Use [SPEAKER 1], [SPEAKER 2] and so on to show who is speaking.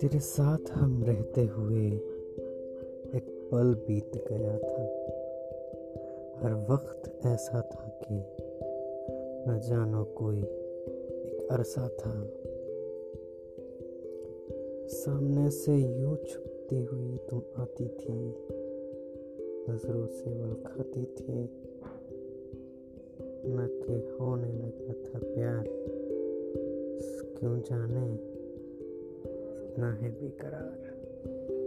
[SPEAKER 1] तेरे साथ हम रहते हुए एक पल बीत गया था। हर वक्त ऐसा था कि न जानो कोई एक अरसा था। सामने से यूँ छुपती हुई तुम आती थी, नज़रों से वल खाती थी। न के होने लगा था प्यार, क्यों जाने इतना है बेकरार।